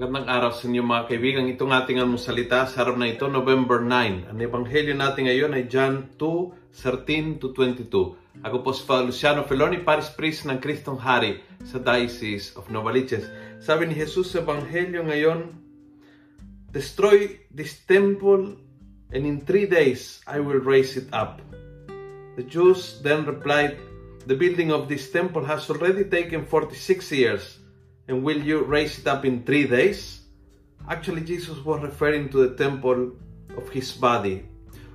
Magandang araw sa inyo mga kaibigan. Itong ating almusalita sa araw na ito, November 9. Ang ebanghelyo natin ngayon ay John 2, 13 to 22. Ako po si Luciano Feloni, Paris Priest ng Kristong Hari sa Diocese of Novaliches. Sabi ni Jesus sa ebanghelyo ngayon, Destroy this temple and in three days I will raise it up. The Jews then replied, The building of this temple has already taken 46 years and will you raise it up in three days? Actually, Jesus was referring to the temple of his body.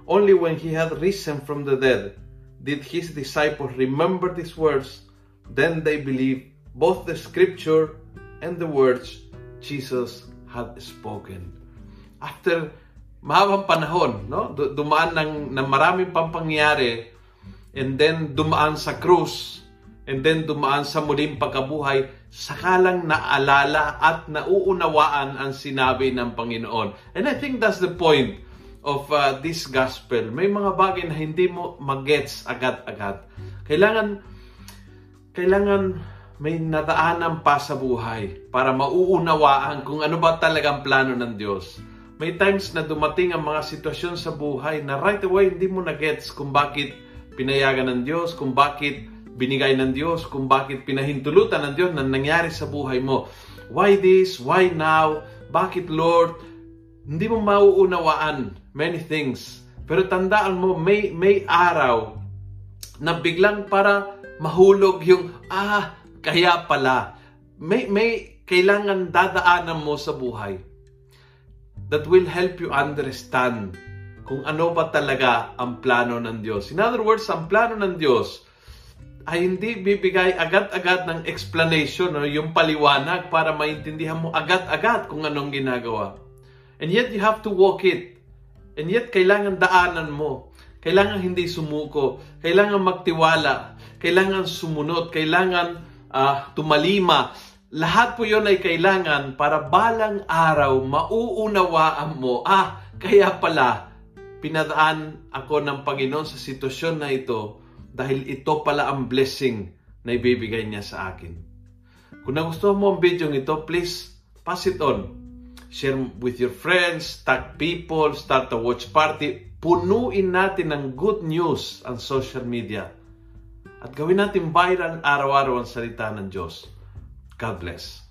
Only when he had risen from the dead did his disciples remember these words. Then they believed both the scripture and the words Jesus had spoken. After mahabang panahon, no? dumaan ng, ng maraming pampangyari and then dumaan sa krus and then dumaan sa muling pagkabuhay sakalang naalala at nauunawaan ang sinabi ng Panginoon. And I think that's the point of uh, this gospel. May mga bagay na hindi mo magets agad-agad. Kailangan kailangan may nadaanan pa sa buhay para mauunawaan kung ano ba talagang plano ng Diyos. May times na dumating ang mga sitwasyon sa buhay na right away hindi mo na gets kung bakit pinayagan ng Diyos, kung bakit binigay ng Diyos, kung bakit pinahintulutan ng Diyos na nangyari sa buhay mo. Why this? Why now? Bakit Lord? Hindi mo mauunawaan many things. Pero tandaan mo, may, may araw na biglang para mahulog yung, ah, kaya pala. May, may kailangan dadaanan mo sa buhay that will help you understand kung ano ba talaga ang plano ng Diyos. In other words, ang plano ng Diyos ay hindi bibigay agad-agad ng explanation o yung paliwanag para maintindihan mo agad-agad kung anong ginagawa. And yet you have to walk it. And yet kailangan daanan mo. Kailangan hindi sumuko. Kailangan magtiwala. Kailangan sumunod. Kailangan uh, tumalima. Lahat po yon ay kailangan para balang araw mauunawaan mo, ah, kaya pala, pinadaan ako ng Panginoon sa sitwasyon na ito dahil ito pala ang blessing na ibibigay niya sa akin. Kung nagustuhan mo ang video ito, please pass it on. Share with your friends, tag people, start a watch party. Punuin natin ng good news ang social media. At gawin natin viral araw-araw ang salita ng Diyos. God bless.